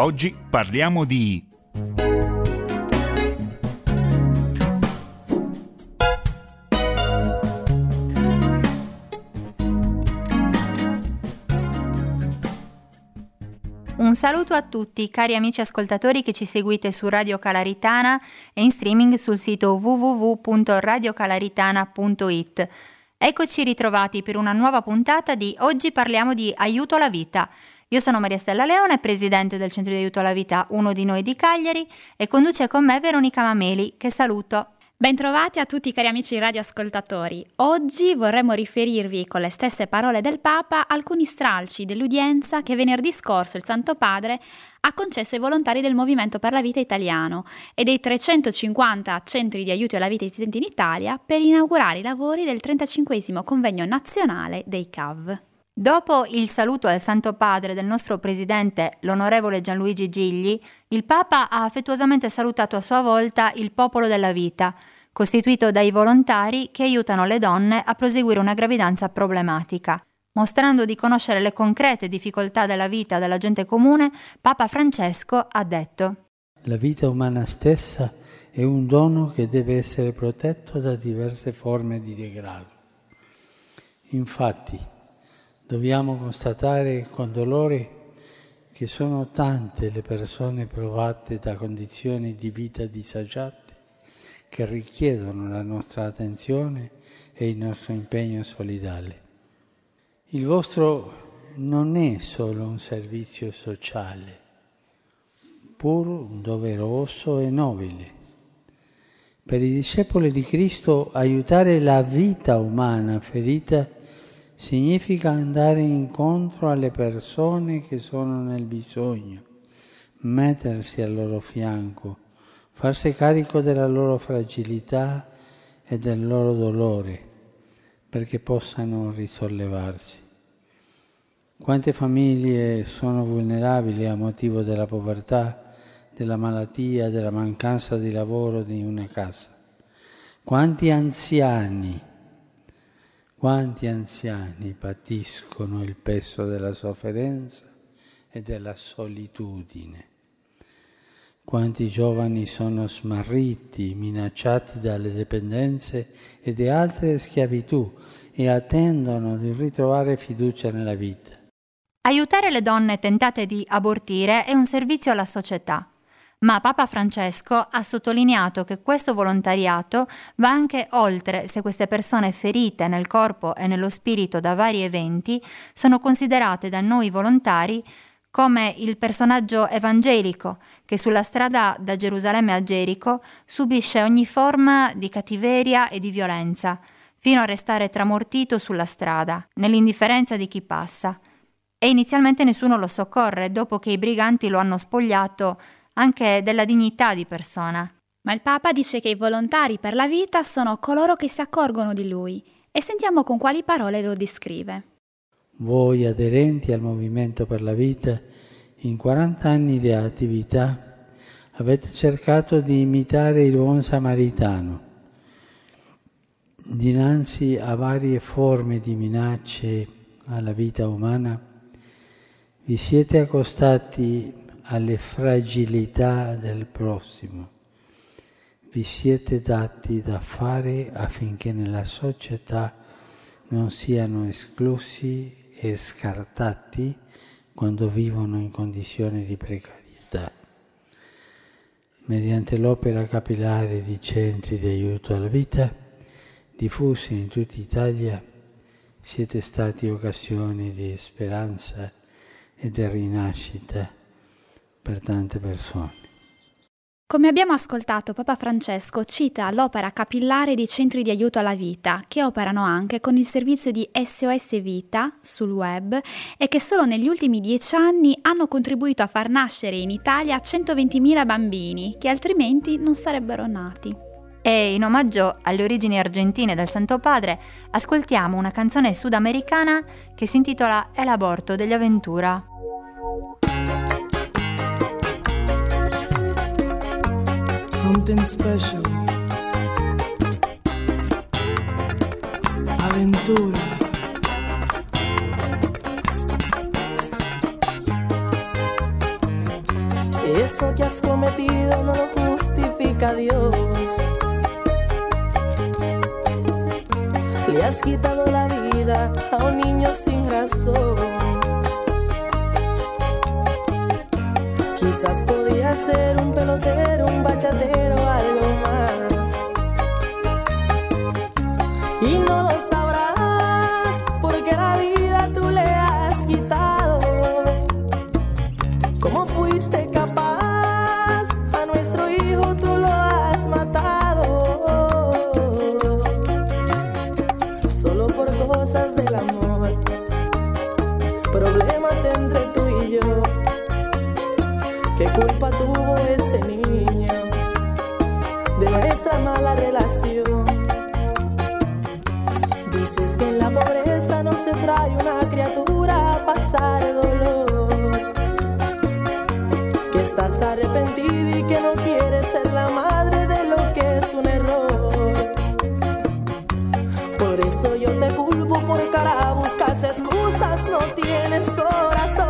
Oggi parliamo di... Un saluto a tutti, cari amici ascoltatori che ci seguite su Radio Calaritana e in streaming sul sito www.radiocalaritana.it. Eccoci ritrovati per una nuova puntata di Oggi parliamo di aiuto alla vita. Io sono Maria Stella Leone, presidente del Centro di Aiuto alla Vita Uno di Noi di Cagliari e conduce con me Veronica Mameli, che saluto. Bentrovati a tutti cari amici radioascoltatori. Oggi vorremmo riferirvi con le stesse parole del Papa alcuni stralci dell'udienza che venerdì scorso il Santo Padre ha concesso ai volontari del Movimento per la Vita Italiano e dei 350 centri di aiuto alla vita esistenti in Italia per inaugurare i lavori del 35 convegno nazionale dei CAV. Dopo il saluto al Santo Padre del nostro presidente, l'onorevole Gianluigi Gigli, il Papa ha affettuosamente salutato a sua volta il popolo della vita, costituito dai volontari che aiutano le donne a proseguire una gravidanza problematica. Mostrando di conoscere le concrete difficoltà della vita della gente comune, Papa Francesco ha detto La vita umana stessa è un dono che deve essere protetto da diverse forme di degrado. Infatti, dobbiamo constatare con dolore che sono tante le persone provate da condizioni di vita disagiate che richiedono la nostra attenzione e il nostro impegno solidale. Il vostro non è solo un servizio sociale, pur doveroso e nobile. Per i discepoli di Cristo aiutare la vita umana ferita significa andare incontro alle persone che sono nel bisogno, mettersi al loro fianco, farsi carico della loro fragilità e del loro dolore perché possano risollevarsi. Quante famiglie sono vulnerabili a motivo della povertà, della malattia, della mancanza di lavoro di una casa? Quanti anziani quanti anziani patiscono il peso della sofferenza e della solitudine? Quanti giovani sono smarriti, minacciati dalle dipendenze e di altre schiavitù e attendono di ritrovare fiducia nella vita? Aiutare le donne tentate di abortire è un servizio alla società. Ma Papa Francesco ha sottolineato che questo volontariato va anche oltre se queste persone ferite nel corpo e nello spirito da vari eventi sono considerate da noi volontari come il personaggio evangelico che sulla strada da Gerusalemme a Gerico subisce ogni forma di cattiveria e di violenza, fino a restare tramortito sulla strada, nell'indifferenza di chi passa. E inizialmente nessuno lo soccorre dopo che i briganti lo hanno spogliato anche della dignità di persona. Ma il Papa dice che i volontari per la vita sono coloro che si accorgono di lui e sentiamo con quali parole lo descrive. Voi aderenti al Movimento per la Vita, in 40 anni di attività, avete cercato di imitare il buon samaritano. Dinanzi a varie forme di minacce alla vita umana, vi siete accostati alle fragilità del prossimo. Vi siete dati da fare affinché nella società non siano esclusi e scartati quando vivono in condizioni di precarietà. Mediante l'opera capillare di centri di aiuto alla vita, diffusi in tutta Italia, siete stati occasioni di speranza e di rinascita per tante persone. Come abbiamo ascoltato, Papa Francesco cita l'opera capillare di centri di aiuto alla vita, che operano anche con il servizio di SOS Vita sul web e che solo negli ultimi dieci anni hanno contribuito a far nascere in Italia 120.000 bambini che altrimenti non sarebbero nati. E in omaggio alle origini argentine del Santo Padre, ascoltiamo una canzone sudamericana che si intitola El aborto degli Aventura. Something special. Aventura. Eso que has cometido no lo justifica Dios. Le has quitado la vida a un niño sin razón. Quizás podía ser un pelotero, un bachatero, algo más. Y no tuvo ese niño de nuestra mala relación? Dices que en la pobreza no se trae una criatura a pasar dolor. Que estás arrepentida y que no quieres ser la madre de lo que es un error. Por eso yo te culpo por cara, buscas excusas, no tienes corazón.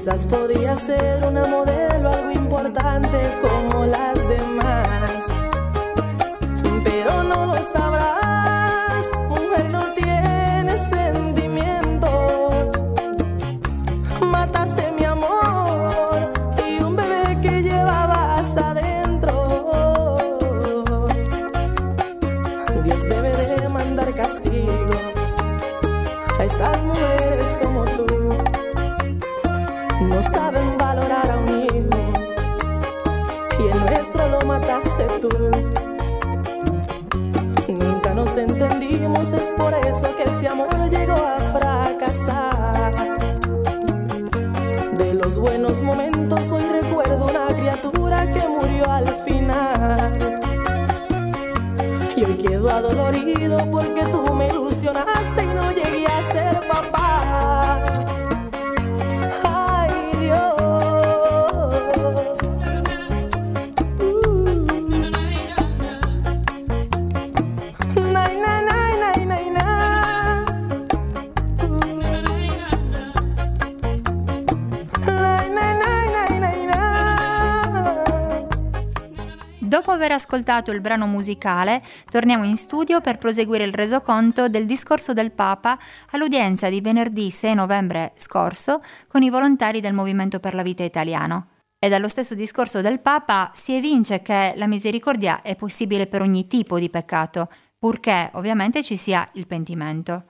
Quizás podía ser una modelo, algo importante como las demás. Es por eso que ese amor llegó a fracasar. De los buenos momentos hoy recuerdo Dopo aver ascoltato il brano musicale, torniamo in studio per proseguire il resoconto del discorso del Papa all'udienza di venerdì 6 novembre scorso con i volontari del Movimento per la Vita Italiano. E dallo stesso discorso del Papa si evince che la misericordia è possibile per ogni tipo di peccato, purché ovviamente ci sia il pentimento.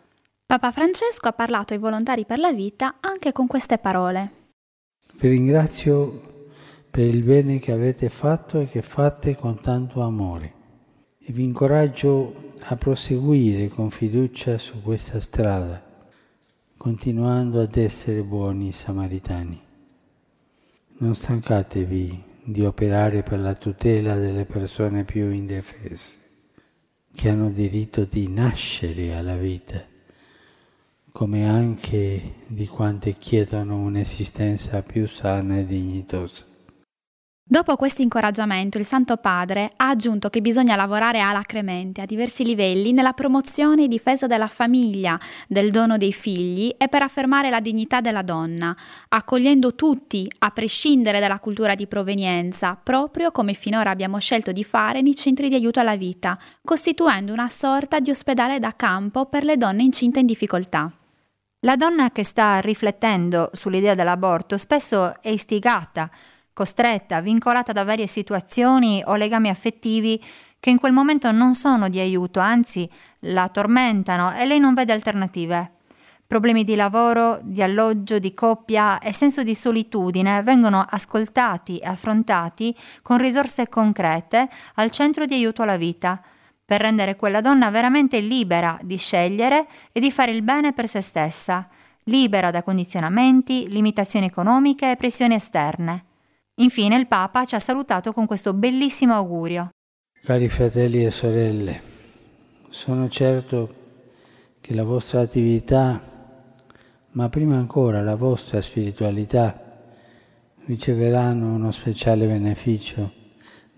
Papa Francesco ha parlato ai volontari per la vita anche con queste parole. Vi ringrazio per il bene che avete fatto e che fate con tanto amore e vi incoraggio a proseguire con fiducia su questa strada, continuando ad essere buoni samaritani. Non stancatevi di operare per la tutela delle persone più indefese, che hanno diritto di nascere alla vita, come anche di quante chiedono un'esistenza più sana e dignitosa. Dopo questo incoraggiamento, il Santo Padre ha aggiunto che bisogna lavorare alacremente a diversi livelli nella promozione e difesa della famiglia, del dono dei figli e per affermare la dignità della donna, accogliendo tutti, a prescindere dalla cultura di provenienza, proprio come finora abbiamo scelto di fare nei centri di aiuto alla vita, costituendo una sorta di ospedale da campo per le donne incinte in difficoltà. La donna che sta riflettendo sull'idea dell'aborto spesso è istigata, costretta, vincolata da varie situazioni o legami affettivi che in quel momento non sono di aiuto, anzi la tormentano e lei non vede alternative. Problemi di lavoro, di alloggio, di coppia e senso di solitudine vengono ascoltati e affrontati con risorse concrete al centro di aiuto alla vita, per rendere quella donna veramente libera di scegliere e di fare il bene per se stessa, libera da condizionamenti, limitazioni economiche e pressioni esterne. Infine il Papa ci ha salutato con questo bellissimo augurio. Cari fratelli e sorelle, sono certo che la vostra attività, ma prima ancora la vostra spiritualità, riceveranno uno speciale beneficio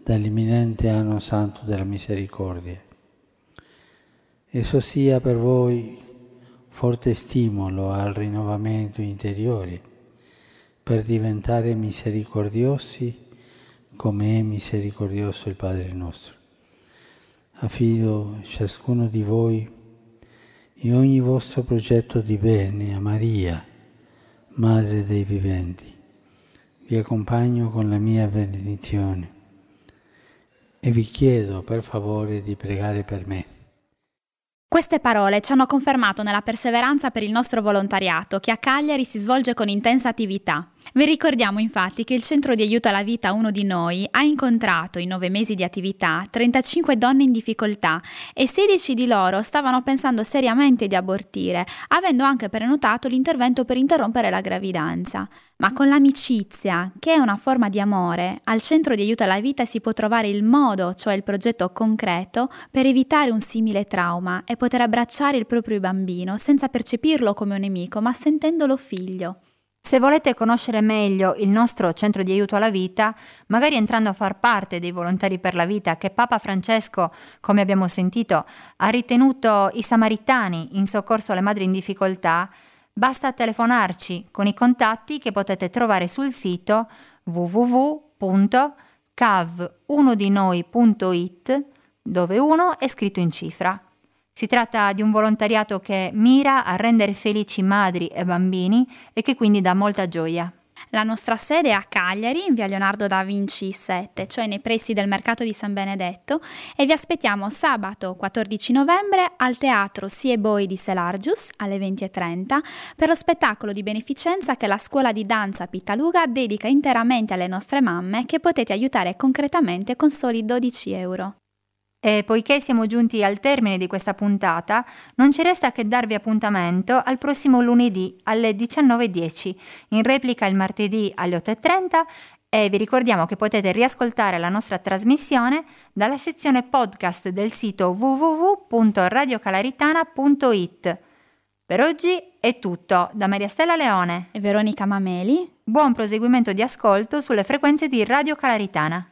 dall'imminente anno santo della misericordia. Esso sia per voi forte stimolo al rinnovamento interiore per diventare misericordiosi come è misericordioso il Padre nostro. Affido ciascuno di voi in ogni vostro progetto di bene a Maria, Madre dei viventi. Vi accompagno con la mia benedizione e vi chiedo per favore di pregare per me. Queste parole ci hanno confermato nella perseveranza per il nostro volontariato che a Cagliari si svolge con intensa attività. Vi ricordiamo infatti che il Centro di aiuto alla vita Uno di Noi ha incontrato in nove mesi di attività 35 donne in difficoltà e 16 di loro stavano pensando seriamente di abortire, avendo anche prenotato l'intervento per interrompere la gravidanza. Ma con l'amicizia, che è una forma di amore, al Centro di aiuto alla vita si può trovare il modo, cioè il progetto concreto, per evitare un simile trauma e poter abbracciare il proprio bambino senza percepirlo come un nemico, ma sentendolo figlio. Se volete conoscere meglio il nostro centro di aiuto alla vita, magari entrando a far parte dei volontari per la vita che Papa Francesco, come abbiamo sentito, ha ritenuto i samaritani in soccorso alle madri in difficoltà, basta telefonarci con i contatti che potete trovare sul sito www.cav1dinoi.it dove uno è scritto in cifra. Si tratta di un volontariato che mira a rendere felici madri e bambini e che quindi dà molta gioia. La nostra sede è a Cagliari, in via Leonardo da Vinci 7, cioè nei pressi del mercato di San Benedetto, e vi aspettiamo sabato 14 novembre al teatro Sieboi di Selargius alle 20.30 per lo spettacolo di beneficenza che la scuola di danza Pitaluga dedica interamente alle nostre mamme che potete aiutare concretamente con soli 12 euro. E poiché siamo giunti al termine di questa puntata, non ci resta che darvi appuntamento al prossimo lunedì alle 19.10, in replica il martedì alle 8.30 e vi ricordiamo che potete riascoltare la nostra trasmissione dalla sezione podcast del sito www.radiocalaritana.it. Per oggi è tutto da Maria Stella Leone e Veronica Mameli. Buon proseguimento di ascolto sulle frequenze di Radio Calaritana.